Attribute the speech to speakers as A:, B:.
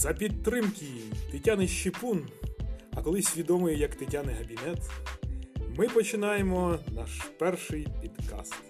A: За підтримки Тетяни Щепун, а колись відомої як Тетяни Габінет, ми починаємо наш перший підкаст.